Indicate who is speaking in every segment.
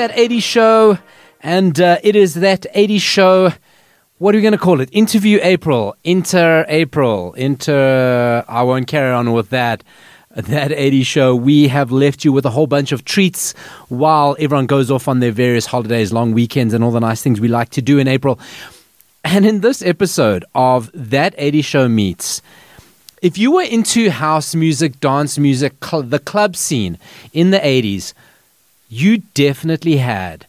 Speaker 1: that 80s show, and uh, it is that 80s show. What are we going to call it? Interview April, Inter April, Inter. I won't carry on with that. That 80s show. We have left you with a whole bunch of treats while everyone goes off on their various holidays, long weekends, and all the nice things we like to do in April. And in this episode of That 80s Show Meets, if you were into house music, dance music, cl- the club scene in the 80s, you definitely had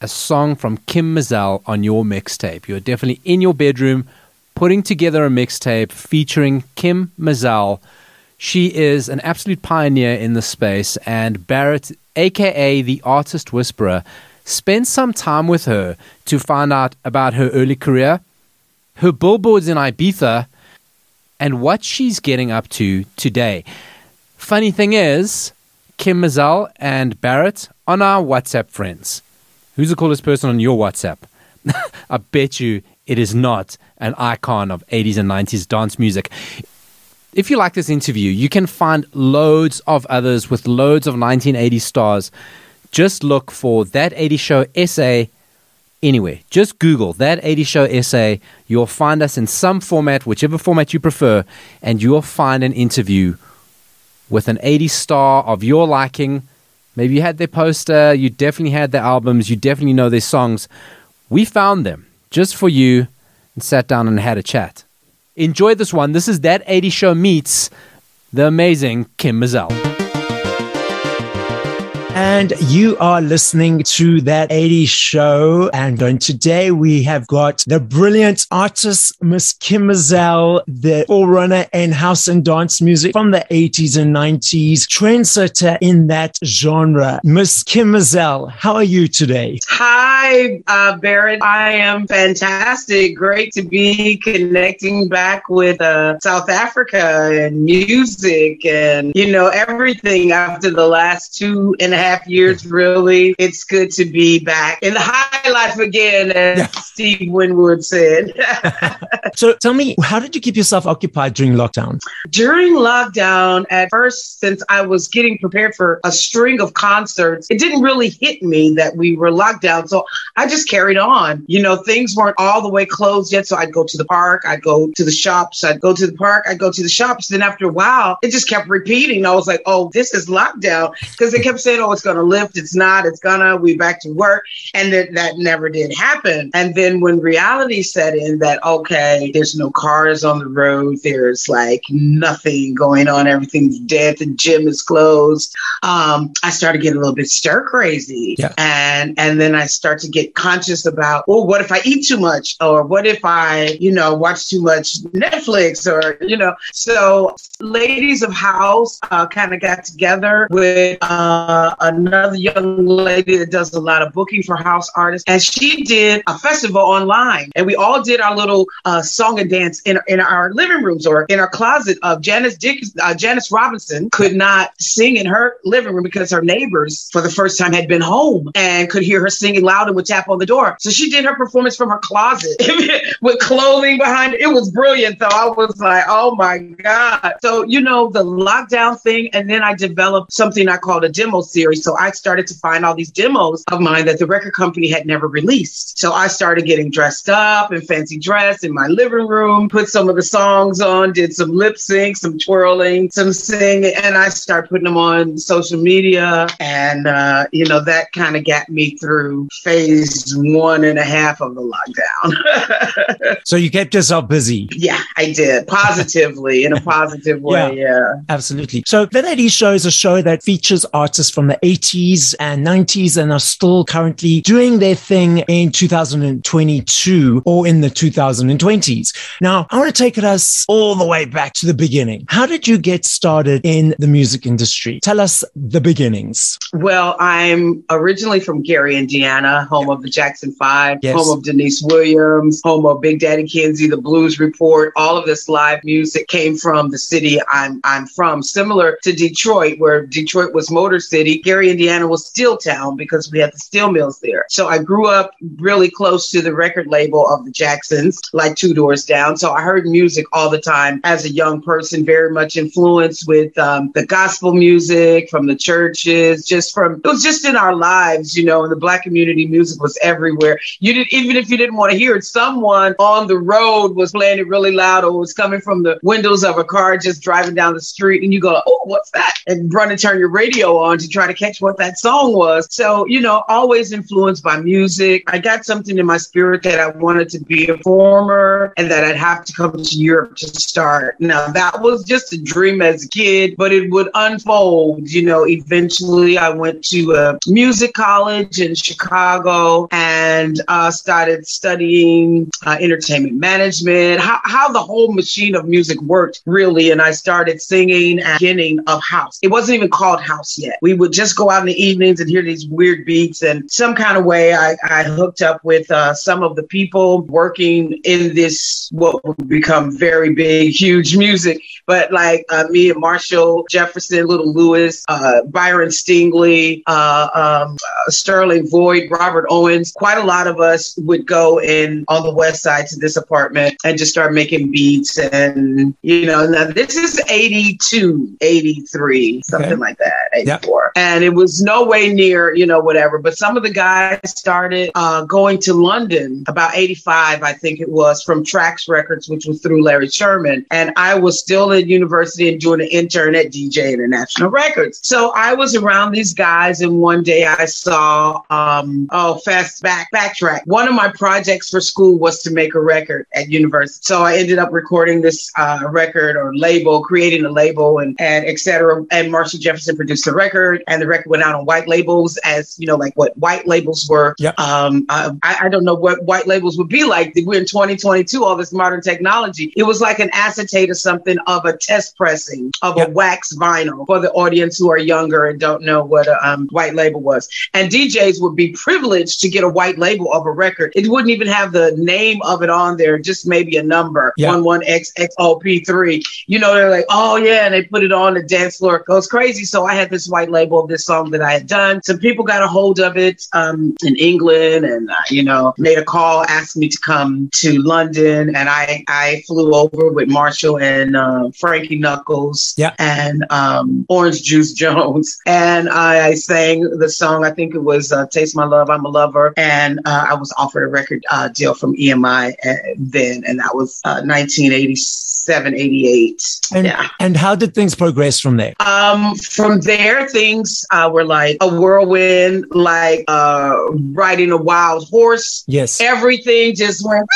Speaker 1: a song from Kim Mazelle on your mixtape. You're definitely in your bedroom putting together a mixtape featuring Kim Mazelle. She is an absolute pioneer in the space, and Barrett, aka the Artist Whisperer, spent some time with her to find out about her early career, her billboards in Ibiza, and what she's getting up to today. Funny thing is, Kim Mazelle and Barrett on our WhatsApp friends. Who's the coolest person on your WhatsApp? I bet you it is not an icon of 80s and 90s dance music. If you like this interview, you can find loads of others with loads of 1980s stars. Just look for That 80s Show SA anywhere. Just Google That 80s Show SA. You'll find us in some format, whichever format you prefer, and you'll find an interview with an 80s star of your liking. Maybe you had their poster, you definitely had their albums, you definitely know their songs. We found them just for you and sat down and had a chat. Enjoy this one. This is That 80 Show Meets the amazing Kim Mazelle
Speaker 2: and you are listening to that 80s show. And today we have got the brilliant artist, Miss Kim Mazelle, the forerunner in house and dance music from the 80s and 90s, trendsetter in that genre. Miss Kim Mazelle, how are you today?
Speaker 3: Hi, uh, Barrett. I am fantastic. Great to be connecting back with uh, South Africa and music and, you know, everything after the last two and a half half years, really. It's good to be back in the high life again, as. Steve Winwood said.
Speaker 2: so tell me, how did you keep yourself occupied during lockdown?
Speaker 3: During lockdown, at first, since I was getting prepared for a string of concerts, it didn't really hit me that we were locked down. So I just carried on. You know, things weren't all the way closed yet. So I'd go to the park, I'd go to the shops, I'd go to the park, I'd go to the shops. Then after a while, it just kept repeating. I was like, oh, this is lockdown. Because they kept saying, oh, it's going to lift. It's not. It's gonna. We back to work, and that that never did happen. And then when reality set in, that okay, there's no cars on the road. There's like nothing going on. Everything's dead. The gym is closed. Um, I started getting a little bit stir crazy, yeah. and and then I start to get conscious about, well, what if I eat too much, or what if I, you know, watch too much Netflix, or you know. So, ladies of house uh, kind of got together with uh, another young lady that does a lot of booking for house artists, and she did a festival online, and we all did our little uh, song and dance in in our living rooms or in our closet. Of Janice uh, Janice Robinson could not sing in her living room because her neighbors, for the first time, had been home and could hear her singing loud and would tap on the door. So she did her performance from her closet with clothing behind it. It was brilliant, though. I was like, oh my god. So you know the lockdown thing, and then I developed something I called a demo series. So I started to find all these demos of mine that the record company had never released. So I started getting dressed up in fancy dress in my living room, put some of the songs on, did some lip sync, some twirling, some singing, and I started putting them on social media. And, uh, you know, that kind of got me through phase one and a half of the lockdown.
Speaker 2: so you kept yourself busy?
Speaker 3: Yeah, I did positively in a positive way. Yeah, yeah.
Speaker 2: absolutely. So the 80s show is a show that features artists from the 80s 80s and 90s and are still currently doing their thing in 2022 or in the 2020s. Now, I want to take us all the way back to the beginning. How did you get started in the music industry? Tell us the beginnings.
Speaker 3: Well, I'm originally from Gary, Indiana, home of the Jackson Five, yes. home of Deniece Williams, home of Big Daddy Kinsey, the Blues Report. All of this live music came from the city I'm I'm from, similar to Detroit, where Detroit was Motor City. Gary, Indiana was steel town because we had the steel mills there. So I grew up really close to the record label of the Jacksons, like two doors down. So I heard music all the time as a young person, very much influenced with um, the gospel music from the churches, just from it was just in our lives, you know. And the black community music was everywhere. You didn't even if you didn't want to hear it, someone on the road was playing it really loud, or was coming from the windows of a car just driving down the street, and you go, "Oh, what's that?" and run and turn your radio on to try to catch what that song was. So you know, always influenced by music. I got something in my spirit that I wanted to be a performer and that I'd have to come to Europe to start. Now that was just a dream as a kid, but it would unfold. You know, eventually I went to a music college in Chicago and uh, started studying uh, entertainment management, how, how the whole machine of music worked really. And I started singing at the beginning of house. It wasn't even called house yet. We would just go out in the evenings and hear these weird beats. And some kind of way I, I hooked up with uh, some of the people working in this, what would become very big, huge music. But like uh, me and Marshall Jefferson, Lil Louis, uh, Byron Stingley, uh, um, uh, Sterling Void, Robert Owens, quite a lot of us would go in on the west side to this apartment and just start making beats. And, you know, now this is 82, 83, something
Speaker 2: Okay.
Speaker 3: like that,
Speaker 2: Yep.
Speaker 3: 84. And it was no way near, you know, whatever. But some of the guys started uh, going to London about 85, I think it was, from Trax Records, which was through Larry Sherman. And I was still in university and doing an intern at DJ International Records. So I was around these guys, and one day I saw, um, oh, fast back, backtrack. One of my projects for school was to make a record at university. So I ended up recording this uh, record or label, creating a label, and, and et cetera. And Marshall Jefferson produced the record, and the record went out on white labels as, you know, like what white labels were. Um, I, I don't know what white labels would be like. We're in 2022, all this modern technology. It was like an acetate or something of a test pressing of
Speaker 2: Yep.
Speaker 3: a wax vinyl for the audience who are younger and don't know what a um, white label was. And DJs would be privileged to get a white label of a record. It wouldn't even have the name of it on there, just maybe a number,
Speaker 2: Yeah.
Speaker 3: 11XXOP3. You know, they're like, oh yeah, and they put it on the dance floor. It goes crazy. So I had this white label of this song that I had done. Some people got a hold of it um, in England and, uh, you know, made a call, asked me to come to London. And I, I flew over with Marshall and uh, Frankie Knuckles
Speaker 2: Yeah.
Speaker 3: and um, Orange Juice Jones. And I, I sang the song, I think it was uh, Taste My Love, I'm a Lover. And uh, I was offered a record uh, deal from EMI uh, then. And that was uh, 1987, 88.
Speaker 2: And,
Speaker 3: yeah.
Speaker 2: and how did things progress from there?
Speaker 3: Um, from there, things uh, were like a whirlwind, like uh, riding a wild horse.
Speaker 2: Yes.
Speaker 3: Everything just went,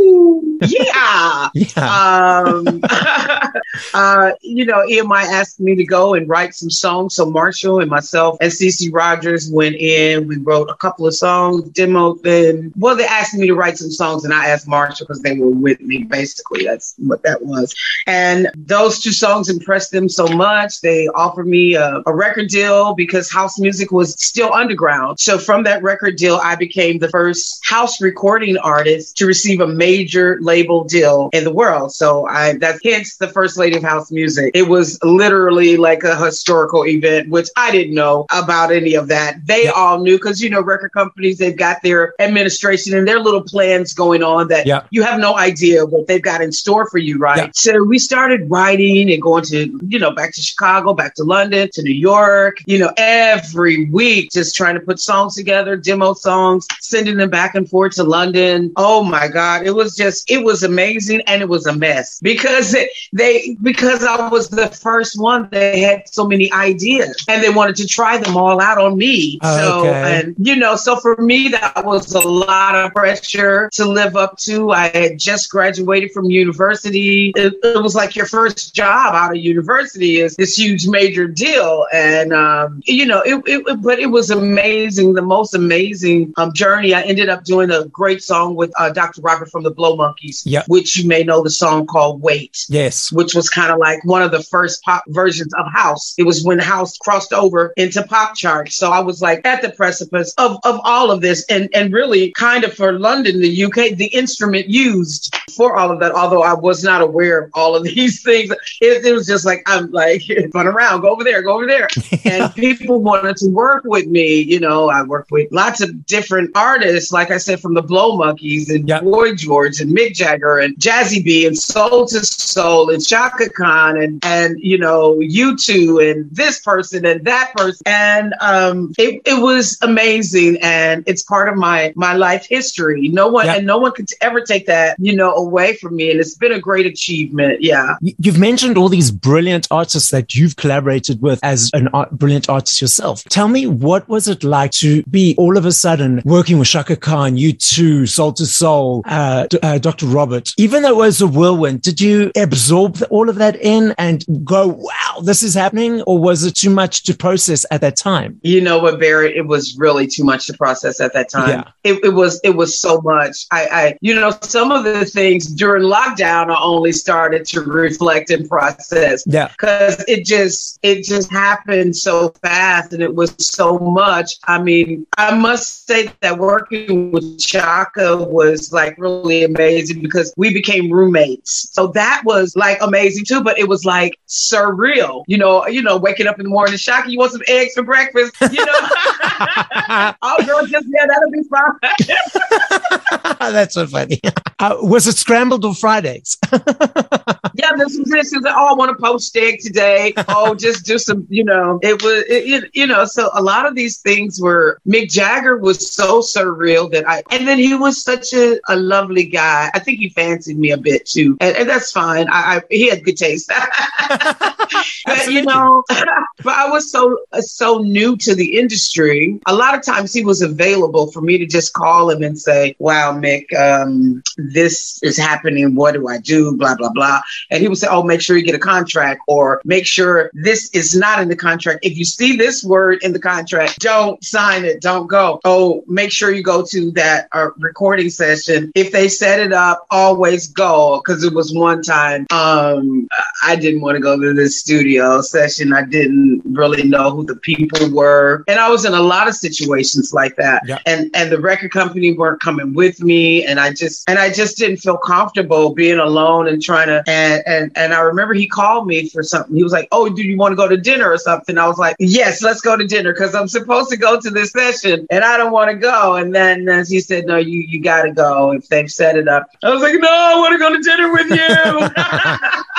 Speaker 3: woo! Yeah.
Speaker 2: Yeah.
Speaker 3: um, uh, you know, EMI asked me to go and write some songs. So Marshall and myself and CC Rogers went in. We wrote a couple of songs, demoed them. Well, they asked me to write some songs, and I asked Marshall because they were with me. Basically, that's what that was. And those two songs impressed them so much. They offered me a, a record deal because house music was still underground. So from that record deal, I became the first house recording artist to receive a major label deal in the world. So I that's hence the first lady of house music. It was literally like a historical event, which I didn't know about any of that. They
Speaker 2: Yeah.
Speaker 3: all knew because you know record companies they've got their administration and their little plans going on that
Speaker 2: Yeah.
Speaker 3: you have no idea what they've got in store for you, right?
Speaker 2: Yeah.
Speaker 3: So we started writing and going to, you know, back to Chicago, back to London, to New York, you know, every week, just trying to put songs together, demo songs, sending them back and forth to London. Oh my God. It was just, it was amazing and it was a mess because they, because I was the first one, they had so many ideas and they wanted to try them all out on me. So,
Speaker 2: Okay.
Speaker 3: and you know, so for me, that was a lot of pressure to live up to. I had just graduated from university. It, it was like your first job out of university is this huge major deal. And, um, you know, it, it, it- but it was amazing, the most amazing um, journey. I ended up doing a great song with uh, Dr. Robert from the Blow Monkeys.
Speaker 2: Yeah.
Speaker 3: which you may know the song called Wait.
Speaker 2: Yes.
Speaker 3: Which was kind of like one of the first pop versions of house. It was when house crossed over into pop charts. So I was like at the precipice of, of all of this and, and really kind of for London, the UK, the instrument used for all of that, although I was not aware of all of these things. It, it was just like, I'm like, run around, go over there, go over there. and people wanted to work with me. You know, I worked with lots of different artists, like I said, from the Blow Monkeys and
Speaker 2: Yeah.
Speaker 3: Boy George and Mick Jagger and Jazzie B and Soul II Soul and Chaka Khan and and you know U2 and this person and that person and um it, it was amazing and it's part of my my life history. No one and no one could ever take that you know away from me and it's been a great achievement. Yeah.
Speaker 2: You've mentioned all these brilliant artists that you've collaborated with as an art, brilliant artist yourself. Tell me, what was it like to be all of a sudden working with Chaka Khan, U2, Soul II Soul, uh, uh, Dr. Robert? Even though it was a whirlwind, did you absorb all of that in and go, wow, this is happening? Or was it too much to process at that time?
Speaker 3: You know what, Barrett? It was really too much to process at that time.
Speaker 2: Yeah.
Speaker 3: It, it was it was so much. I, I you know some of the things during lockdown I only started to reflect and process
Speaker 2: Yeah.
Speaker 3: because it just it just happened so fast and it was so much. I mean, I must say that working with Chaka was like really amazing because we became roommates. So that was like amazing too, but it was like surreal. You know, you know, waking up in the morning, Chaka, you want some eggs for breakfast? You know. oh girl, just yeah, that'll be fine.
Speaker 2: That's so funny. Uh, was it scrambled or Fridays?
Speaker 3: yeah, this was this. Like, oh, I want a poached egg today. Oh, just do some, you know. It was, it, it- you know. So a lot of these things were. Mick Jagger was so surreal that I, and then he was such a, a lovely guy. I think he fancied me a bit too, and, and that's fine. I, I he had good taste. but you know, but I was so so new to the industry. A lot of times he was available for me to just call him and say, "Wow, Mick, um, this is happening. What do I do?" Blah blah blah. And he would say, "Oh, make sure you get a contract, or make sure this is not in the contract. If you see this word in the contract, don't sign it. Don't go. Oh, make sure you go to that uh, recording session. If they set it up, always go. Because it was one time, um, I didn't want to go to this studio session. I didn't really know who the people were, and I was in a lot of situations like that.
Speaker 2: Yeah.
Speaker 3: And and the record company weren't coming with me, and I just and I just didn't feel comfortable being alone and trying to. And and and I remember he called me for something. He was like, "Oh, do you want to go to dinner or something?" I was like, "Yes, let's go to dinner because I'm supposed to go to this session and I don't want to go." And then uh, he said, "No, you you got to go if they've set it up." I was like, "No, I want to go to dinner with you."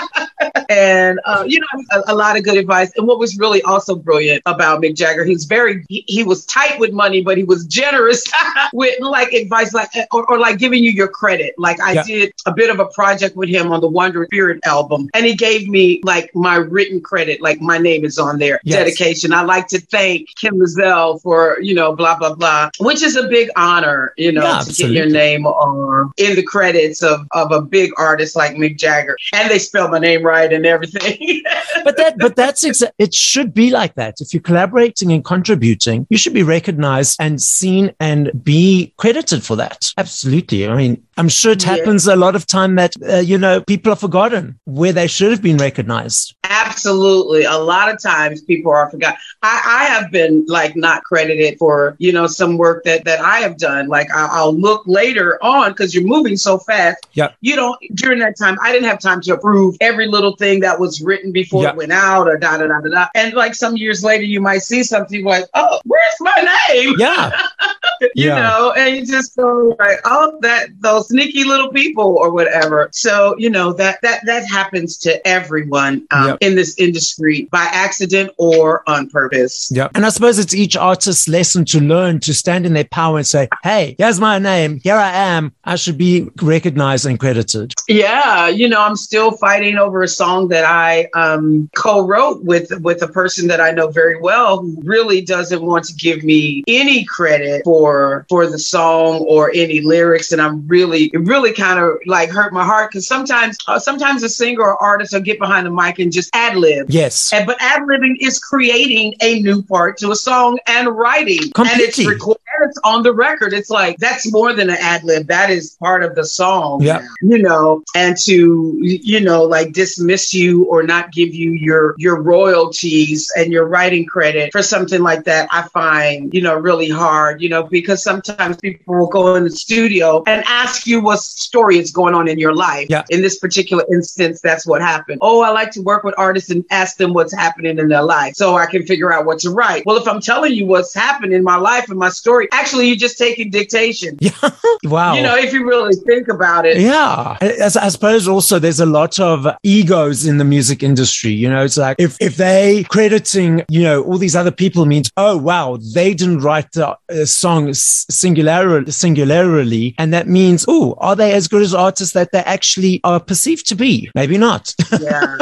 Speaker 3: and uh, you know a, a lot of good advice. And what was really also brilliant about mick jagger he was very he, he was tight with money but he was generous with like advice like or, or like giving you your credit. Like i
Speaker 2: Yeah.
Speaker 3: did a bit of a project with him on the Wandering Spirit album and he gave me like my written credit like my name is on there
Speaker 2: Yes.
Speaker 3: dedication. I like to thank kim Mazelle for you know blah blah blah which is a big honor you know
Speaker 2: Yeah,
Speaker 3: to get your name on in the credits of of a big artist like mick jagger. And they spell my name right and everything.
Speaker 2: But that but that's exa- it should be like that. If you're collaborating and contributing you should be recognized and seen and be credited for that. Absolutely. I mean i'm sure it
Speaker 3: Yeah.
Speaker 2: happens a lot of time that uh, you know people are forgotten where they should have been recognized
Speaker 3: Absolutely. A lot of times people are forgotten. I, I have been like not credited for, you know, some work that, that I have done. Like I, I'll look later on because you're moving so fast.
Speaker 2: Yeah.
Speaker 3: You don't, during that time, I didn't have time to approve every little thing that was written before
Speaker 2: Yeah.
Speaker 3: it went out or da da da da da. And like some years later, you might see something like, oh, where's my name?
Speaker 2: yeah
Speaker 3: you
Speaker 2: Yeah.
Speaker 3: know, and you just go like, oh, that those sneaky little people or whatever. So you know that that that happens to everyone um,
Speaker 2: Yep.
Speaker 3: in this industry by accident or on purpose.
Speaker 2: yeah and i suppose it's each artist's lesson to learn to stand in their power and say hey here's my name here i am i should be recognized and credited
Speaker 3: Yeah, you know, I'm still fighting over a song that I um, co-wrote with with a person that I know very well who really doesn't want to give me any credit for for the song or any lyrics, and I'm really it really kind of like hurt my heart because sometimes uh, sometimes a singer or artist will get behind the mic and just ad lib.
Speaker 2: yes
Speaker 3: And, but ad libbing is creating a new part to a song and writing, and it's
Speaker 2: Completely.
Speaker 3: And it's that's on the record. It's like that's more than an ad lib. That is part of the song.
Speaker 2: Yeah.
Speaker 3: You know, and to you know, like dismiss you or not give you your your royalties and your writing credit for something like that, I find, you know, really hard, you know, because sometimes people will go in the studio and ask you what story is going on in your life.
Speaker 2: Yeah.
Speaker 3: In this particular instance, that's what happened. Oh, I like to work with artists and ask them what's happening in their life so I can figure out what to write. Well, if I'm telling you what's happened in my life and my story, actually, you're just taking dictation.
Speaker 2: Yeah. wow.
Speaker 3: You know, if you really think about it.
Speaker 2: Yeah. I, I suppose also there's a lot of egos in the music industry. You know, it's like if, if they crediting, you know, all these other people means, oh, wow, they didn't write the uh, song singularly, singularly. And that means, oh, are they as good as artists that they actually are perceived to be? Maybe not.
Speaker 3: yeah.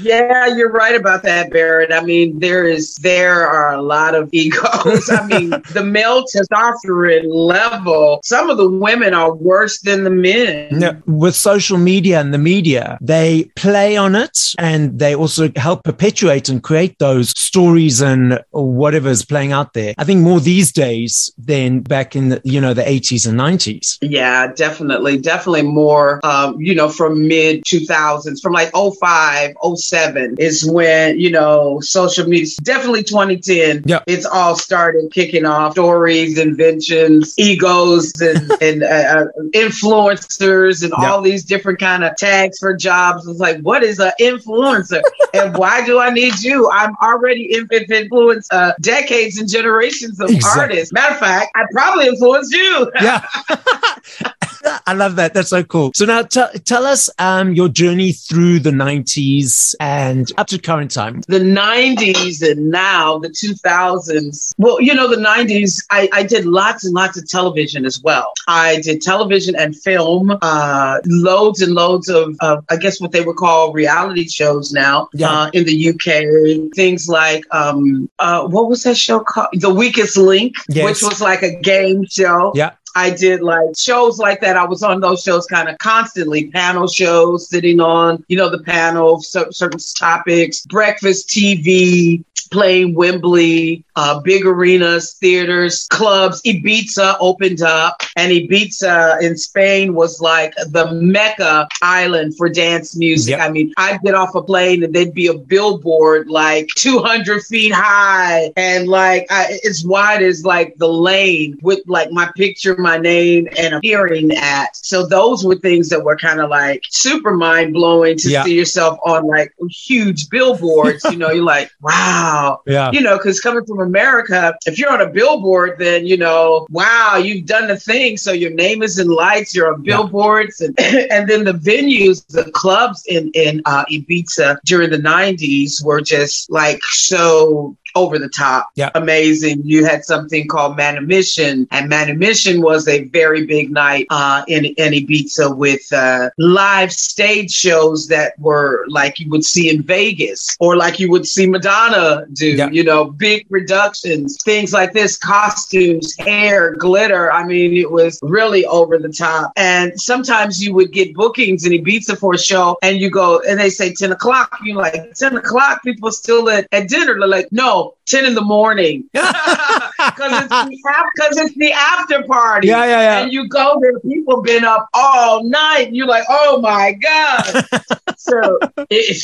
Speaker 3: yeah, you're right about that, Barrett. I mean, there is there are a lot of egos. I mean, the male testosterone level, some of the women are worse than the men.
Speaker 2: No, with social media and the media, they play on it and they also help perpetuate and create those stories and whatever is playing out there. I think more these days than back in the, you know, the 80s and 90s.
Speaker 3: Yeah, definitely. Definitely more, um, you know, from mid 2000s, from like 05, 07 is when, you know, social media, definitely 2010,
Speaker 2: Yeah.
Speaker 3: it's all started kicking off stories, inventions, egos, and, and uh, uh, influencers, and
Speaker 2: Yeah.
Speaker 3: all these different kind of tags for jobs. It's like, what is an influencer? and why do I need you? I'm already in- in- influenced uh, decades and generations of
Speaker 2: Exactly.
Speaker 3: artists. Matter of fact, I probably influenced you.
Speaker 2: Yeah. I love that. That's so cool. So now t- tell us um, your journey through the 90s and up to current time.
Speaker 3: the 90s and now the 2000s well you know the 90s I, I did lots and lots of television as well i did television and film uh, loads and loads of, of i guess what they would call reality shows now
Speaker 2: Yeah.
Speaker 3: uh, in the uk things like um, uh, what was that show called the weakest link
Speaker 2: Yes.
Speaker 3: which was like a game show
Speaker 2: Yeah.
Speaker 3: I did like shows like that. I was on those shows kind of constantly, panel shows, sitting on, you know, the panel, cer- certain topics, breakfast TV, playing Wembley, uh, big arenas, theaters, clubs. Ibiza opened up, and Ibiza in Spain was like the mecca island for dance music.
Speaker 2: Yep.
Speaker 3: I mean, I'd get off a plane and there'd be a billboard like 200 feet high and like I, as wide as like the lane with like my picture, my name, and appearing at. So those were things that were kind of like super mind blowing to
Speaker 2: Yeah.
Speaker 3: see yourself on like huge billboards. you know, you're like, wow,
Speaker 2: Yeah.
Speaker 3: you know, because coming from America, if you're on a billboard, then you know, wow, you've done the thing. So your name is in lights. You're on billboards, and and then the venues, the clubs in in uh, Ibiza during the '90s were just like so over the top,
Speaker 2: Yeah.
Speaker 3: amazing. You had something called Manumission, and Manumission was a very big night uh, in in Ibiza with uh, live stage shows that were like you would see in Vegas or like you would see Madonna do.
Speaker 2: Yeah.
Speaker 3: You know, big reductions, things like this, costumes, hair, glitter. I mean, it was really over the top. And sometimes you would get bookings in Ibiza for a show, and you go, and they say ten o'clock. You're like, ten o'clock. People still at, at dinner. They're like, no, ten in the morning, because it's the it's the after party.
Speaker 2: Yeah, yeah, yeah.
Speaker 3: And you go there, people been up all night. And you're like, oh my god. so it, it-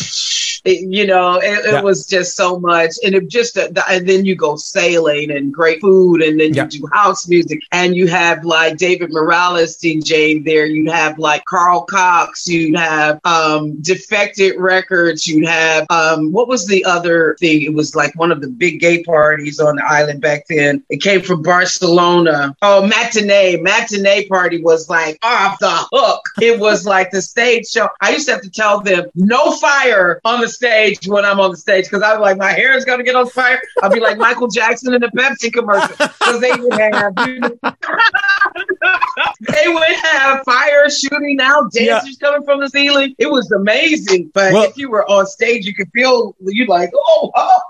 Speaker 3: you know, it, it
Speaker 2: Yeah.
Speaker 3: was just so much, and it just uh, and then you go sailing and great food, and then
Speaker 2: Yeah.
Speaker 3: you do house music, and you have like David Morales DJing there. You'd have like Carl Cox. You'd have um, Defected Records. You'd have um, what was the other thing? It was like one of the big gay parties on the island back then. It came from Barcelona. Oh, matinee. Matinee party was like off the hook. It was like the stage show. I used to have to tell them no fire on the stage when I'm on the stage because I was like, my hair is going to get on fire. I'll be like Michael Jackson in the Pepsi commercial because they would have. they would have fire shooting out,
Speaker 2: Yeah.
Speaker 3: dancers coming from the ceiling. It was amazing. But
Speaker 2: Well-
Speaker 3: if you were on stage, you could feel you like, oh, oh.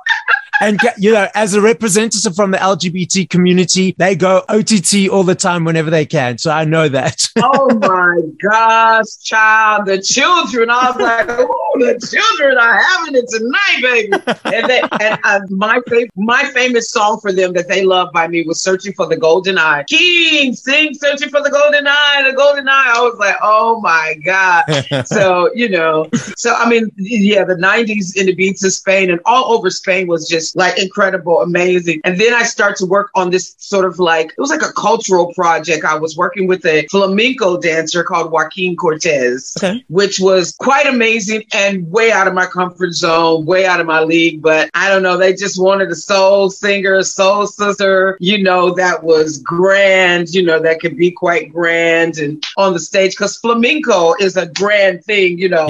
Speaker 2: And you know, as a representative from the LGBT community, they go OTT all the time whenever they can. So I know that.
Speaker 3: oh my gosh, child, the children! I was like, oh, the children are having it tonight, baby. And they, and uh, my favorite, my famous song for them that they love by me was "Searching for the Golden Eye." King, sing "Searching for the Golden Eye," the Golden Eye. I was like, oh my god. so you know, so I mean, yeah, the '90s in the beats of Spain and all over Spain was just like incredible, amazing. And then I start to work on this sort of like it was like a cultural project. I was working with a flamenco dancer called Joaquin Cortés,
Speaker 2: Okay.
Speaker 3: which was quite amazing and way out of my comfort zone, way out of my league. But I don't know, they just wanted a soul singer, soul sister, you know, that was grand, you know, that could be quite grand and on the stage because flamenco is a grand thing, you know.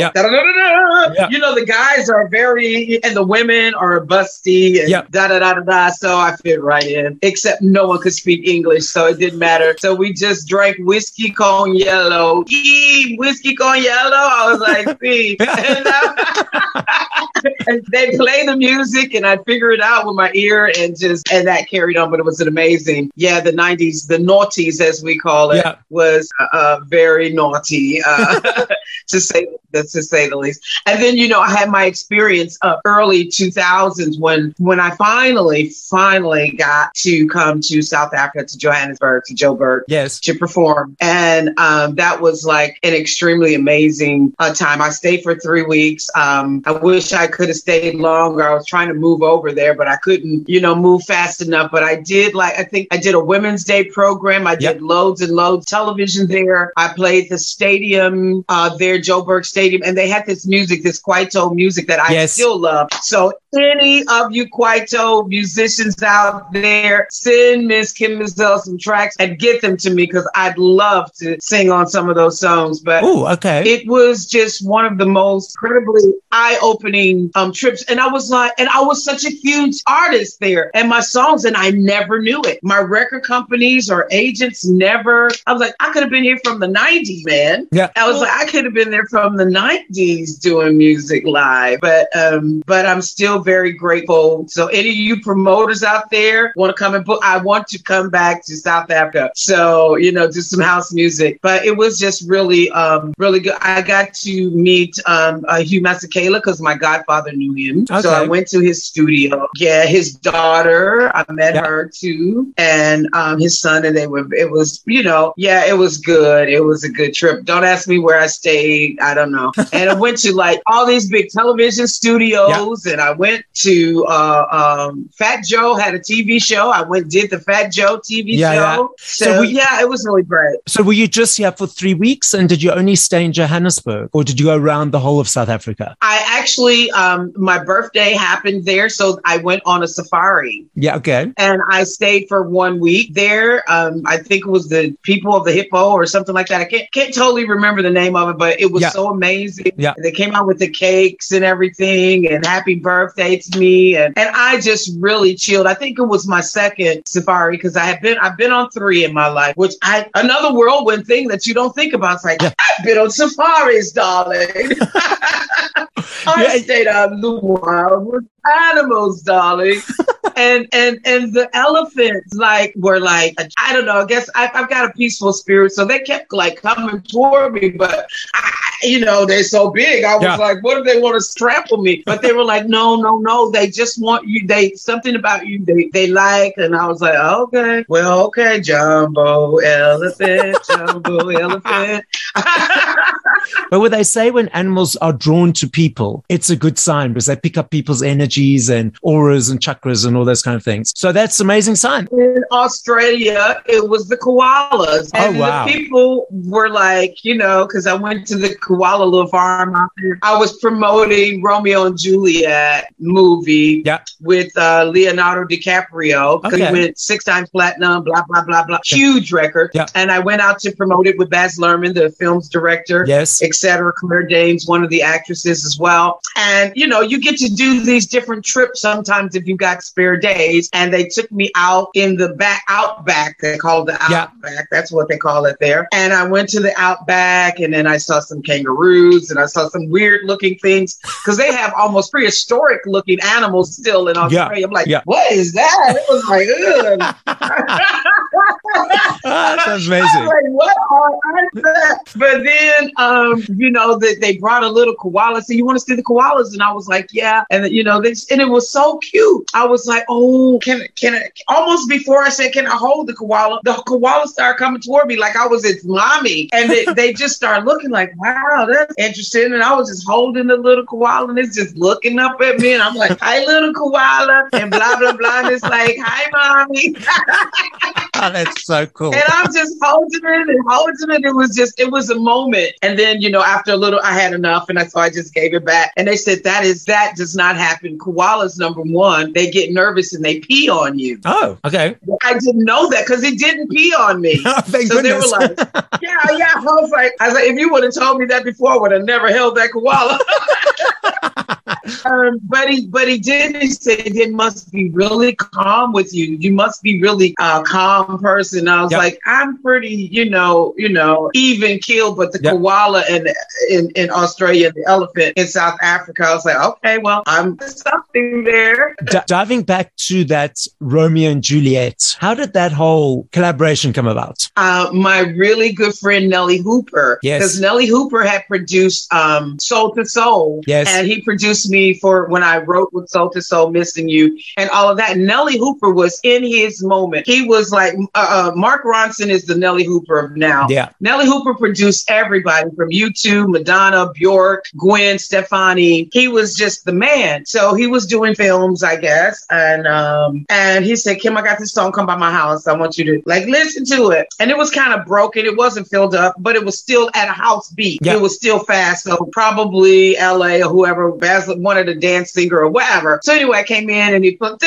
Speaker 3: You know, the guys are very, and the women are busty and
Speaker 2: Yeah.
Speaker 3: da da da da da. So I fit right in, except no one could speak English, so it didn't matter. So we just drank whiskey con yellow. Eee, whiskey con yellow. I was like, see. and, uh, and they play the music, and I figure it out with my ear, and just and that carried on. But it was an amazing, yeah. The '90s, the naughties as we call it,
Speaker 2: Yeah.
Speaker 3: was uh, very naughty, uh, to say to say the least. And then you know I had my experience of early 2000s when when I finally finally got to come to South Africa to Johannesburg to Joburg
Speaker 2: Yes.
Speaker 3: to perform. And um, that was like an extremely amazing uh, time. I stayed for three weeks. Um, I wish I could have stayed longer. I was trying to move over there, but I couldn't, you know, move fast enough. But I did like, I think I did a Women's Day program. I did
Speaker 2: Yep.
Speaker 3: loads and loads of television there. I played the stadium uh, there, Joburg Stadium, and they had this music, this Kwaito music that I
Speaker 2: Yes.
Speaker 3: still love. So any of you Kwaito musicians out there, send Miss Kim Mazelle some tracks and get them to me because I'd love to sing on some of those songs. But
Speaker 2: Oh, okay.
Speaker 3: it was just one of the most incredibly eye-opening um, trips and i was like and i was such a huge artist there and my songs and i never knew it my record companies or agents never i was like i could have been here from the 90s man
Speaker 2: Yeah.
Speaker 3: i was like i could have been there from the 90s doing music live but um but i'm still very grateful. So any of you promoters out there want to come and book i want to come back to south africa. So you know do some house music. But it was just really um really good. I got to meet um uh, hugh masekela because my godfather knew him.
Speaker 2: Okay.
Speaker 3: so i went to his studio. Yeah his daughter i met
Speaker 2: Yeah.
Speaker 3: her too. And um his son and they were it was you know yeah it was good. It was a good trip. Don't ask me where i stayed i don't know and i went to like all these big television studios and i went to uh um fat joe had a tv show i went did the fat joe tv
Speaker 2: Yeah, yeah.
Speaker 3: show
Speaker 2: So
Speaker 3: so,
Speaker 2: we-
Speaker 3: yeah it was really great
Speaker 2: So were you just here for three weeks and did you only stay in Johannesburg or did you go around the whole of South Africa?
Speaker 3: I actually, um, my birthday happened there, so I went on a safari
Speaker 2: Yeah, okay.
Speaker 3: and I stayed for one week there. Um, I think it was the people of the hippo or something like that. I can't can't totally remember the name of it, but it was
Speaker 2: Yeah.
Speaker 3: so amazing.
Speaker 2: Yeah.
Speaker 3: they came out with the cakes and everything, and happy birthday to me, and and I just really chilled. I think it was my second safari because I have been I've been on three in my life, which I another whirlwind thing that you don't think about. It's like
Speaker 2: Yeah.
Speaker 3: I've been on safaris, darling. I stayed out in the wild with animals, darling. and and and the elephants like were like I don't know. I guess I, I've got a peaceful spirit, so they kept like coming toward me. But I, you know, they're so big. I was
Speaker 2: Yeah.
Speaker 3: like, what if they want to trample me? But they were like, no, no, no. They just want you. They something about you. They they like. And I was like, okay, well, okay, jumbo elephant, jumbo elephant.
Speaker 2: But what they say when animals are drawn to people, it's a good sign because they pick up people's energies and auras and chakras and all those kind of things. So that's an amazing sign.
Speaker 3: in Australia, it was the koalas.
Speaker 2: Oh, wow.
Speaker 3: the people were like, you know, because I went to the koala little farm out there. I was promoting Romeo and Juliet movie
Speaker 2: Yeah.
Speaker 3: with uh, Leonardo DiCaprio.
Speaker 2: Okay.
Speaker 3: He went six times platinum, blah, blah, blah, blah. Huge record.
Speaker 2: Yeah.
Speaker 3: And I went out to promote it with Baz Luhrmann, the film's director.
Speaker 2: Yes. Yes.
Speaker 3: etc. Claire Danes, one of the actresses as well. And you know, you get to do these different trips sometimes if you got spare days. And they took me out in the back outback. They call it the
Speaker 2: Yeah.
Speaker 3: outback. That's what they call it there. And I went to the outback and then I saw some kangaroos and I saw some weird looking things because they have almost prehistoric looking animals still in Australia. I'm like,
Speaker 2: Yeah.
Speaker 3: what is that? It was like, ugh.
Speaker 2: Ah, That's amazing.
Speaker 3: like, what on earth? But then, um, you know, that they brought a little koala. So you want to see the koalas? And I was like, yeah. And you know, this and it was so cute. I was like, oh, can can I? Almost before I said, can I hold the koala? The koala started coming toward me like I was its mommy, and they, they just started looking like, wow, that's interesting. And I was just holding the little koala, and it's just looking up at me, and I'm like, hi, little koala, and blah blah blah. And it's like, hi, mommy.
Speaker 2: Oh, that's so cool.
Speaker 3: And I'm just holding it and holding it. It was just, it was a moment. And then, you know, after a little, I had enough. And I, so I just gave it back. And they said, that is, that does not happen. Koalas, number one, they get nervous and they pee on you.
Speaker 2: Oh, okay.
Speaker 3: I didn't know that because it didn't pee on me.
Speaker 2: Oh, thank
Speaker 3: So they were
Speaker 2: goodness.
Speaker 3: like, yeah, yeah. I was like, I was like, if you would have told me that before, I would have never held that koala. um, but he, but he did. He said it must be really calm with you. You must be really a calm person. I was
Speaker 2: Yep.
Speaker 3: like, I'm pretty, you know, you know, even killed. But the
Speaker 2: Yep.
Speaker 3: koala in, in in Australia, the elephant in South Africa, I was like, okay, well, I'm something there.
Speaker 2: D- diving back to that Romeo and Juliet, how did that whole collaboration come about?
Speaker 3: uh, my really good friend Nellee Hooper.
Speaker 2: Yes.
Speaker 3: Because Nellee Hooper had produced um, Soul II Soul.
Speaker 2: Yes.
Speaker 3: And he produced me for when I wrote with Soul II Soul, Missing You, and all of that. Nellee Hooper was in his moment. He was like, uh, uh, Mark Ronson is the Nellee Hooper of now.
Speaker 2: Yeah.
Speaker 3: Nellee Hooper produced everybody from U2, Madonna, Bjork, Gwen Stefani. He was just the man. So he was doing films, I guess. And um, and he said, Kim, I got this song, come by my house. I want you to like listen to it. And it was kind of broken. It wasn't filled up, but it was still at a house beat.
Speaker 2: Yeah.
Speaker 3: It was still fast. So probably LA or whoever, Basil, of the dance singer or whatever. So anyway, I came in and he put,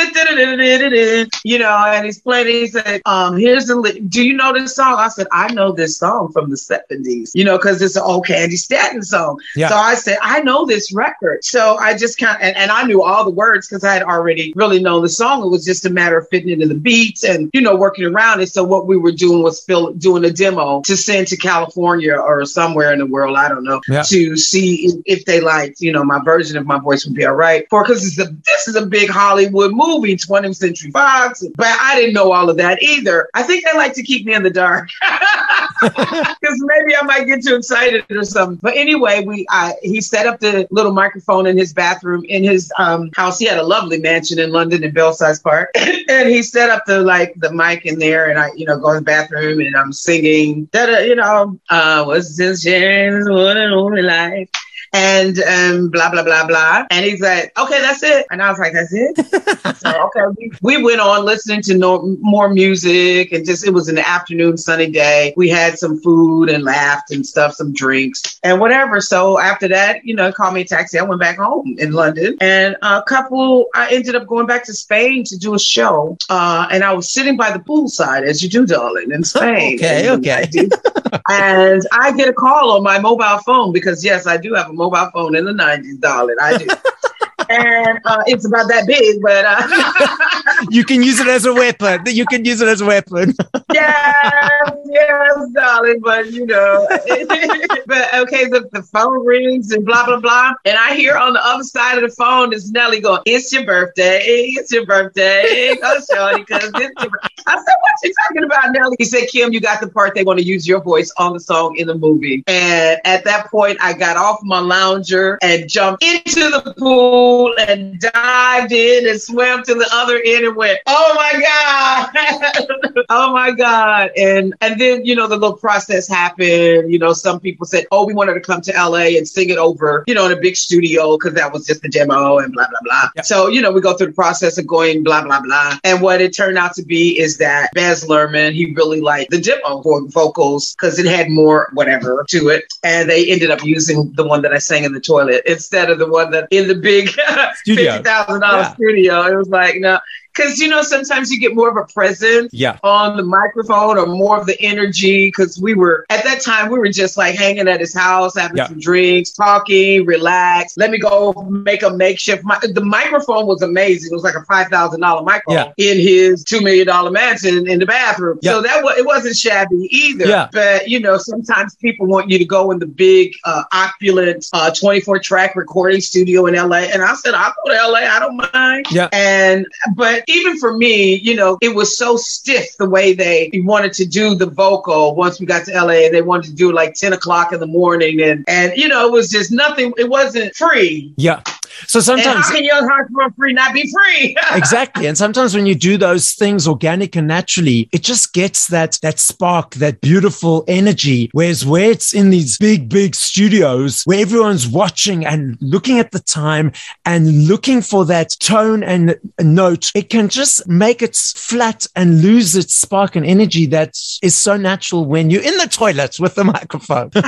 Speaker 3: you know, and he's playing. He said, um, here's the, li- do you know this song? I said, I know this song from the 70s, you know, because it's an old Candi Staton song.
Speaker 2: Yeah.
Speaker 3: So I said, I know this record. So I just kind of, and, and I knew all the words because I had already really known the song. It was just a matter of fitting into the beats and, you know, working around it. So what we were doing was fill, doing a demo to send to California or somewhere in the world, I don't know,
Speaker 2: Yeah.
Speaker 3: to see if, if they liked, you know, my version of my voice would be all right. For because this is a big Hollywood movie, 20th Century Fox. But I didn't know all of that either. I think they like to keep me in the dark. because maybe I might get too excited or something. But anyway, we I, he set up the little microphone in his bathroom in his um, house. He had a lovely mansion in London in Belsize Park, and he set up the like the mic in there, and I you know go in the bathroom and I'm singing that you know uh what's this James one and only life. And um, blah blah blah blah, and he's like, "Okay, that's it." And I was like, "That's it." so okay, we, we went on listening to no, more music, and just it was an afternoon, sunny day. We had some food and laughed and stuff, some drinks and whatever. So after that, you know, called me a taxi. I went back home in London, and a couple. I ended up going back to Spain to do a show, uh, and I was sitting by the poolside, as you do, darling, in Spain.
Speaker 2: Okay,
Speaker 3: And
Speaker 2: okay.
Speaker 3: And I get a call on my mobile phone because yes, I do have a mobile phone in the '90s, darling. I do. And uh, it's about that big, but uh,
Speaker 2: You can use it as a weapon. You can use it as a weapon.
Speaker 3: yes, yes, darling. But you know, but okay, the, the phone rings and blah blah blah, and I hear on the other side of the phone is Nellee going, "It's your birthday, it's your birthday, go shorty, because it's your." bir-" I said, "What you talking about, Nellee?" He said, "Kim, you got the part. They want to use your voice on the song in the movie." And at that point, I got off my lounger and jumped into the pool and dived in and swam to the other end and went, "Oh my god!" oh my god and and then you know the little process happened you know some people said oh we wanted to come to la and sing it over you know in a big studio because that was just the demo and blah blah blah
Speaker 2: Yep.
Speaker 3: so you know we go through the process of going blah blah blah and what it turned out to be is that Baz Luhrmann he really liked the demo vocals because it had more whatever to it and they ended up using the one that I sang in the toilet instead of the one that in the big
Speaker 2: Studio.
Speaker 3: fifty thousand
Speaker 2: Yeah.
Speaker 3: dollars studio it was like no because you know sometimes you get more of a presence
Speaker 2: Yeah.
Speaker 3: on the microphone or more of the energy because we were at that time we were just like hanging at his house having
Speaker 2: Yeah.
Speaker 3: some drinks talking relax let me go make a makeshift mi- the microphone was amazing it was like a $5000 microphone in his $2 million mansion in the bathroom
Speaker 2: Yeah.
Speaker 3: so that was it wasn't shabby either
Speaker 2: Yeah.
Speaker 3: but you know sometimes people want you to go in the big uh, opulent uh, 24 track recording studio in la and i said i'll go to la i don't mind
Speaker 2: Yeah.
Speaker 3: and but even for me, you know, it was so stiff the way they wanted to do the vocal once we got to LA. They wanted to do like 10 o'clock in the morning. And and you know, it was just nothing, it wasn't free.
Speaker 2: Yeah. So
Speaker 3: And
Speaker 2: sometimes
Speaker 3: how can Young Free not be free?
Speaker 2: exactly and sometimes when you do those things organic and naturally it just gets that that spark that beautiful energy whereas where it's in these big big studios where everyone's watching and looking at the time and looking for that tone and note it can just make it flat and lose its spark and energy that is so natural when you're in the toilet with the microphone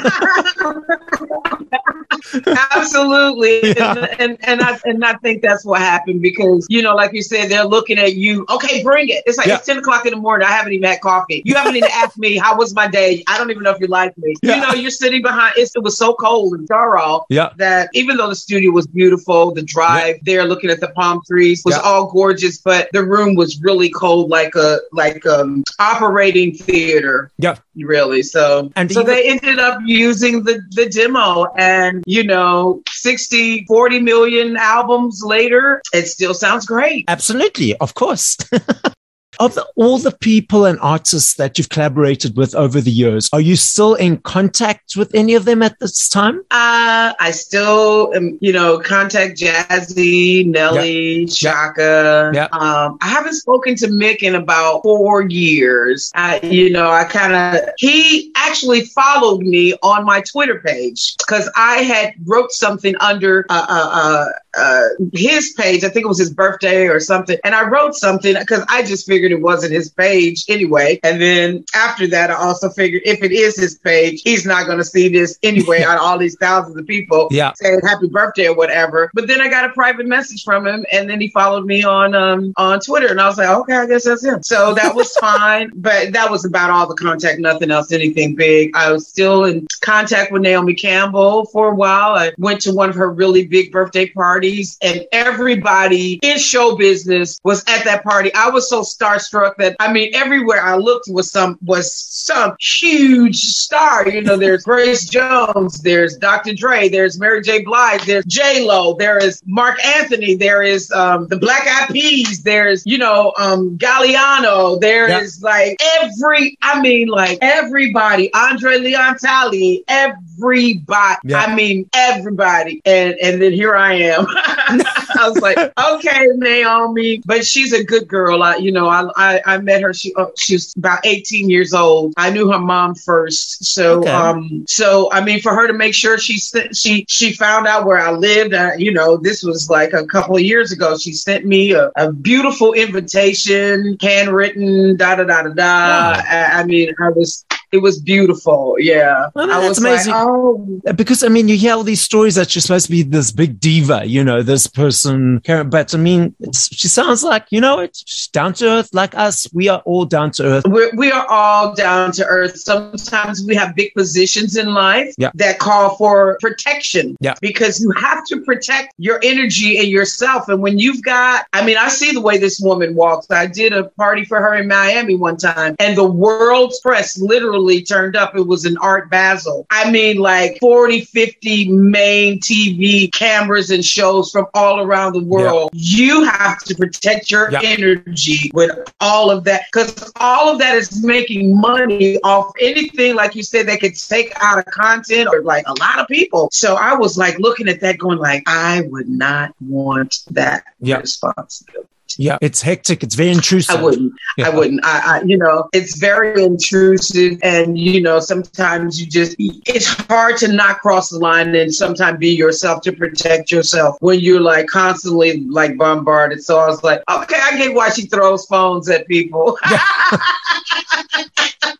Speaker 3: Absolutely.
Speaker 2: Yeah.
Speaker 3: And, and and I and I think that's what happened because you know, like you said, they're looking at you. Okay, bring it. It's like
Speaker 2: Yeah.
Speaker 3: it's 10 o'clock in the morning. I haven't even had coffee. You haven't even asked me how was my day. I don't even know if you like me.
Speaker 2: Yeah.
Speaker 3: You know, you're sitting behind it's, it was so cold and thorough
Speaker 2: yeah
Speaker 3: that even though the studio was beautiful, the drive there looking at the palm trees was
Speaker 2: Yeah.
Speaker 3: all gorgeous, but the room was really cold like a like um operating theater
Speaker 2: yeah
Speaker 3: really so
Speaker 2: And
Speaker 3: so
Speaker 2: even-
Speaker 3: they ended up using the the demo and you know 60 40 million albums later it still sounds great
Speaker 2: Absolutely, of course. of the, all the people and artists that you've collaborated with over the years, are you still in contact with any of them at this time?
Speaker 3: uh i still am you know contact Jazzie Nellee Chaka
Speaker 2: Yeah.
Speaker 3: um i haven't spoken to mick in about four years I, you know i kind of he actually followed me on my twitter page because i had wrote something under a uh, uh, uh, his page. I think it was his birthday or something. And I wrote something because I just figured it wasn't his page anyway. And then after that, I also figured if it is his page, he's not going to see this anyway out of all these thousands of people
Speaker 2: Yeah.
Speaker 3: saying happy birthday or whatever. But then I got a private message from him and then he followed me on um on Twitter and I was like, okay, I guess that's him. So that was fine. But that was about all the contact, nothing else, anything big. I was still in contact with Naomi Campbell for a while. I went to one of her really big birthday parties and everybody in show business was at that party. I was so starstruck that I mean everywhere I looked was some was some huge star. You know, there's Grace Jones, there's Dr. Dre, there's Mary J. Blige, there's J Lo, there is Marc Anthony, there is um, the Black Eyed Peas, there's you know um, Galliano, there is
Speaker 2: Yeah.
Speaker 3: like every I mean like everybody, Andre Leon Talley, everybody.
Speaker 2: Yeah.
Speaker 3: I mean everybody, and and then here I am. I was like, okay, Naomi, but she's a good girl. I, you know, I I, I met her. She uh, she was about 18 years old. I knew her mom first, so
Speaker 2: Okay.
Speaker 3: um, so I mean, for her to make sure she sent she she found out where I lived. Uh, you know, this was like a couple of years ago. She sent me a, a beautiful invitation, handwritten, da da da da da.
Speaker 2: Wow.
Speaker 3: I, I mean, I was. It was beautiful, yeah.
Speaker 2: Well,
Speaker 3: I
Speaker 2: that's amazing.
Speaker 3: like, oh,
Speaker 2: Because I mean, you hear all these stories that she's supposed to be this big diva, you know, this person. But I mean, it's, she sounds like you know, it's she's down to earth like us. We are all down to earth.
Speaker 3: We're, we are all down to earth. Sometimes we have big positions in life
Speaker 2: Yeah.
Speaker 3: that call for protection.
Speaker 2: Yeah.
Speaker 3: Because you have to protect your energy and yourself. And when you've got, I mean, I see the way this woman walks. I did a party for her in Miami one time, and the world's press literally turned up. It was an Art Basel. I mean, like 40, 50 main TV cameras and shows from all around the world. You have to protect your energy with all of that because all of that is making money off anything like you said they could take out of content or like a lot of people so i was like looking at that going like i would not want that
Speaker 2: Yeah.
Speaker 3: responsibility
Speaker 2: Yeah, it's hectic. It's very intrusive.
Speaker 3: I wouldn't.
Speaker 2: Yeah.
Speaker 3: I wouldn't. I, I, you know, it's very intrusive, and you know, sometimes you just it's hard to not cross the line and sometimes be yourself to protect yourself when you're like constantly like bombarded. So I was like, okay, I get why she throws phones at people.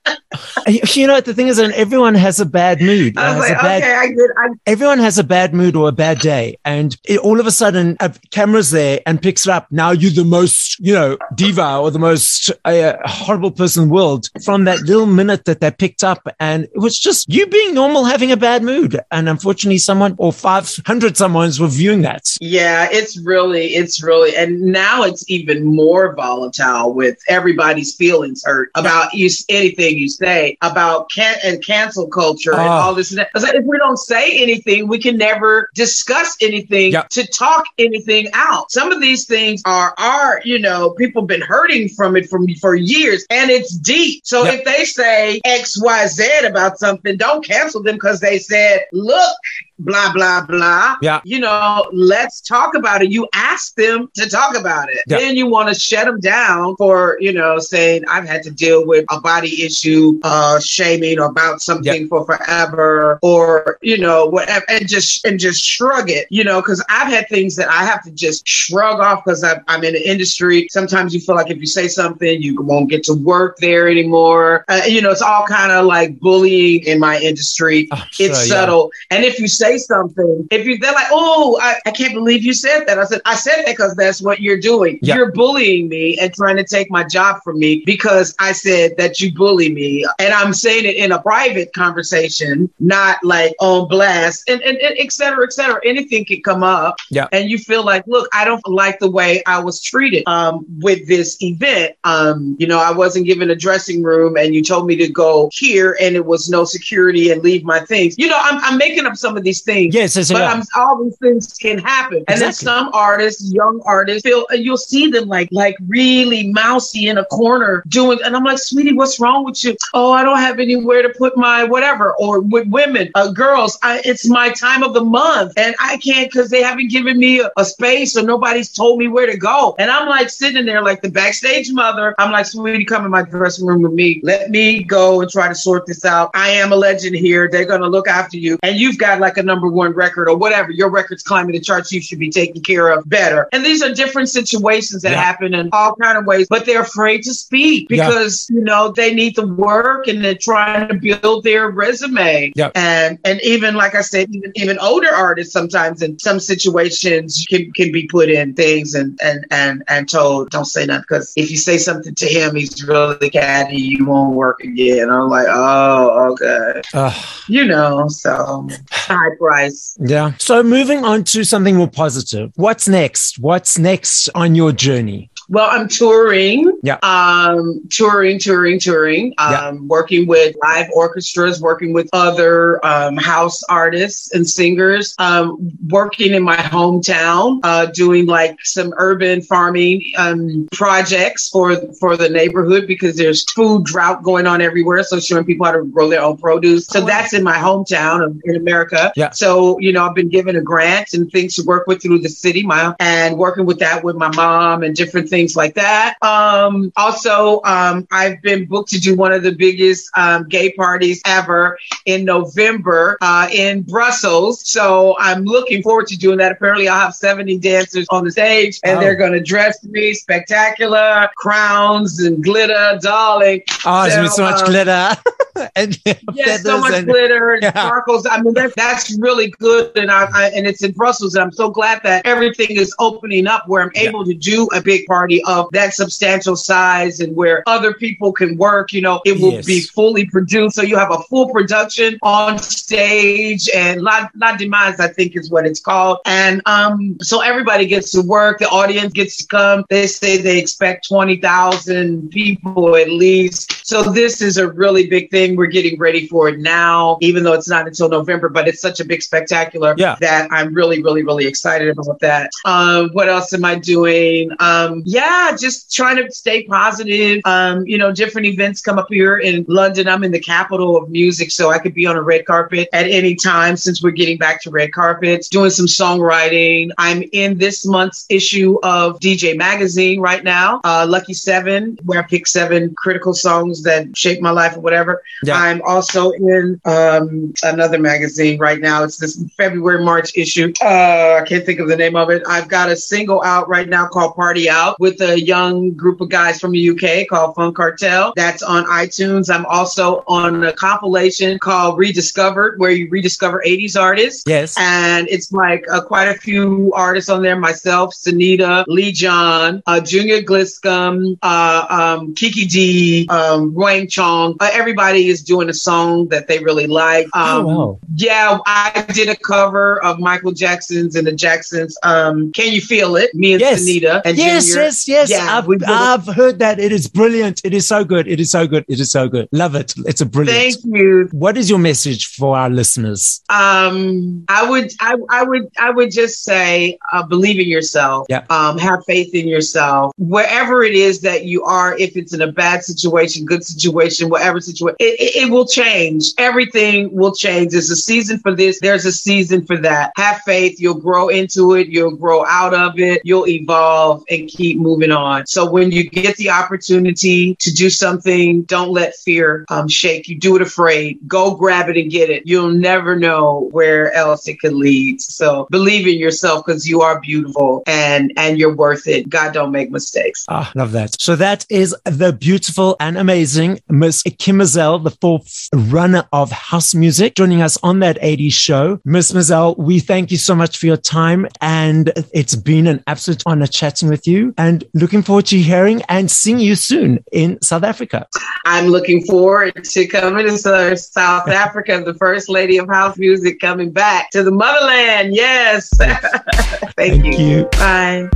Speaker 2: you know, the thing is, and everyone has a bad mood.
Speaker 3: I was like,
Speaker 2: a bad-
Speaker 3: okay, I get, I
Speaker 2: everyone has a bad mood or a bad day and it, all of a sudden a camera's there and picks it up now you're the most you know diva or the most uh, horrible person in the world from that little minute that they picked up and it was just you being normal having a bad mood and unfortunately someone or 500 someone's were viewing that
Speaker 3: Yeah, it's really, it's really, and now it's even more volatile with everybody's feelings hurt about you anything you say about can and cancel culture and
Speaker 2: Ah.
Speaker 3: all this and that. Like, if we don't say anything, we can never discuss anything
Speaker 2: Yeah.
Speaker 3: to talk anything out. Some of these things are are you know people been hurting from it from for years, and it's deep. So
Speaker 2: Yeah.
Speaker 3: if they say X Y Z about something, don't cancel them because they said, look. Blah blah blah.
Speaker 2: Yeah.
Speaker 3: You know, let's talk about it. You ask them to talk about it.
Speaker 2: Yeah.
Speaker 3: Then you want to shut them down for, you know, saying I've had to deal with a body issue, uh, shaming about something for forever, or you know, whatever, and just and just shrug it. You know, because I've had things that I have to just shrug off because I'm in the industry. Sometimes you feel like if you say something, you won't get to work there anymore. Uh, you know, it's all kind of like bullying in my industry
Speaker 2: sure,
Speaker 3: it's
Speaker 2: yeah.
Speaker 3: subtle. And if you say something, if you they're like, oh, I, I can't believe you said that. I said, I said that because that's what you're doing.
Speaker 2: Yeah.
Speaker 3: You're bullying me and trying to take my job from me because I said that you bully me. And I'm saying it in a private conversation, not like on blast, and, and, and et cetera, et cetera. Anything could come up.
Speaker 2: Yeah.
Speaker 3: And you feel like, look, I don't like the way I was treated um, with this event. Um, you know, I wasn't given a dressing room and you told me to go here and it was no security and leave my things. You know, I'm, I'm making up some of these things.
Speaker 2: yes yes,
Speaker 3: But all these things can happen, and then some artists, young artists, feel and you'll see them like like really mousy in a corner doing, and I'm like, sweetie, what's wrong with you? Oh, I don't have anywhere to put my whatever. Or with women, uh, girls, I, it's my time of the month, and I can't because they haven't given me a, a space or nobody's told me where to go. And I'm like sitting there like the backstage mother. I'm like, sweetie, come in my dressing room with me. Let me go and try to sort this out. I am a legend here. They're gonna look after you, and you've got like a number one record or whatever. Your record's climbing the charts. You should be taken care of better. And these are different situations that
Speaker 2: Yeah.
Speaker 3: happen in all kind of ways, but they're afraid to speak
Speaker 2: Yeah.
Speaker 3: because you know they need the work and they're trying to build their resume.
Speaker 2: Yeah.
Speaker 3: And and even like I said, even even older artists sometimes in some situations can can be put in things and and and and told don't say nothing because if you say something to him, he's really catty. You won't work again. I'm like, oh, okay.
Speaker 2: Ugh.
Speaker 3: You know, so high price.
Speaker 2: Yeah. So moving on to something more positive. What's next? What's next on your journey?
Speaker 3: Well, I'm touring.
Speaker 2: Yeah.
Speaker 3: Um, touring, touring, touring. Um,
Speaker 2: Yeah.
Speaker 3: working with live orchestras, working with other um, house artists and singers. Um, working in my hometown, uh, doing like some urban farming um, projects for for the neighborhood because there's food drought going on everywhere. So showing people how to grow their own produce. So
Speaker 2: Oh,
Speaker 3: that's in my hometown of, in America.
Speaker 2: Yeah.
Speaker 3: So you know, I've been given a grant and things to work with through the city. My and working with that with my mom and different things like that. Um, also, um, I've been booked to do one of the biggest um, gay parties ever in November uh, in Brussels. So I'm looking forward to doing that. Apparently, I'll have 70 dancers on the stage, and
Speaker 2: Oh.
Speaker 3: they're going to dress me spectacular, crowns and glitter, darling.
Speaker 2: Oh, there's so much
Speaker 3: um,
Speaker 2: glitter and
Speaker 3: Yes, so much
Speaker 2: and-
Speaker 3: glitter and
Speaker 2: Yeah.
Speaker 3: sparkles. I mean, that, that's really good, and I, I and it's in Brussels. And I'm so glad that everything is opening up where I'm
Speaker 2: Yeah.
Speaker 3: able to do a big party of that substantial size, and where other people can work. You know, it will
Speaker 2: Yes.
Speaker 3: be fully produced, so you have a full production on stage, and La, La Démence, I think, is what it's called. And um, so everybody gets to work. The audience gets to come. They say they expect twenty thousand people at least. So this is a really big thing. We're getting ready for it now, even though it's not until November, but it's such a big spectacular
Speaker 2: Yeah.
Speaker 3: that I'm really, really, really excited about that. Um, what else am I doing? Um, yeah, just trying to stay positive. Um, you know, different events come up here in London. I'm in the capital of music, so I could be on a red carpet at any time since we're getting back to red carpets, doing some songwriting. I'm in this month's issue of DJ Magazine right now, uh, Lucky Seven, where I pick seven critical songs that shaped my life or whatever.
Speaker 2: Yeah.
Speaker 3: I'm also in um, another magazine right now. It's this February, March issue. Uh, I can't think of the name of it. I've got a single out right now called Party Out with a young group of guys from the UK called Fun Cartel. That's on iTunes. I'm also on a compilation called Rediscovered, where you rediscover 80s artists.
Speaker 2: Yes.
Speaker 3: And it's like uh, quite a few artists on there myself, Sinitta, Lee John, uh, Junior Giscombe, uh, um, Kiki Dee, um, Wang Chung. Uh, everybody is doing a song that they really like.
Speaker 2: Oh,
Speaker 3: Um,
Speaker 2: wow.
Speaker 3: Yeah, I did a cover of Michael Jackson's and the Jacksons. Um, Can you feel it? Me and
Speaker 2: Yes.
Speaker 3: Sinitta and
Speaker 2: Yes,
Speaker 3: Junior.
Speaker 2: yes, yes.
Speaker 3: Yeah,
Speaker 2: I've,
Speaker 3: we did it.
Speaker 2: I've heard that. It is brilliant. It is so good. It is so good. It is so good. Love it. It's a brilliant.
Speaker 3: Thank you.
Speaker 2: What is your message for our listeners?
Speaker 3: Um, I would, I, I would, I would just say, uh, believe in yourself.
Speaker 2: Yeah.
Speaker 3: Um, have faith in yourself. Wherever it is that you are, if it's in a bad situation, good situation, whatever situation, it, it, it will change. Everything will change. There's a season for this. There's a season for that. Have faith. You'll grow into it. You'll grow out of it. You'll evolve and keep moving on. So when you get the opportunity to do something, don't let fear um, shake you. Do it afraid. Go grab it and get it. You'll never know where else it could lead. So believe in yourself because you are beautiful and and you're worth it. God don't make mistakes.
Speaker 2: Ah, love that. So that is the beautiful and amazing Miss Kim Mazelle, the fourth runner of house music, joining us on that 80s show. Miss Mazelle, we thank you so much for your time. And it's been an absolute honor chatting with you and looking forward to hearing and seeing you soon in South Africa.
Speaker 3: I'm looking forward to coming to South South Africa, the first lady of house music coming back to the motherland. Yes. Thank,
Speaker 2: Thank
Speaker 3: you.
Speaker 2: you.
Speaker 3: Bye.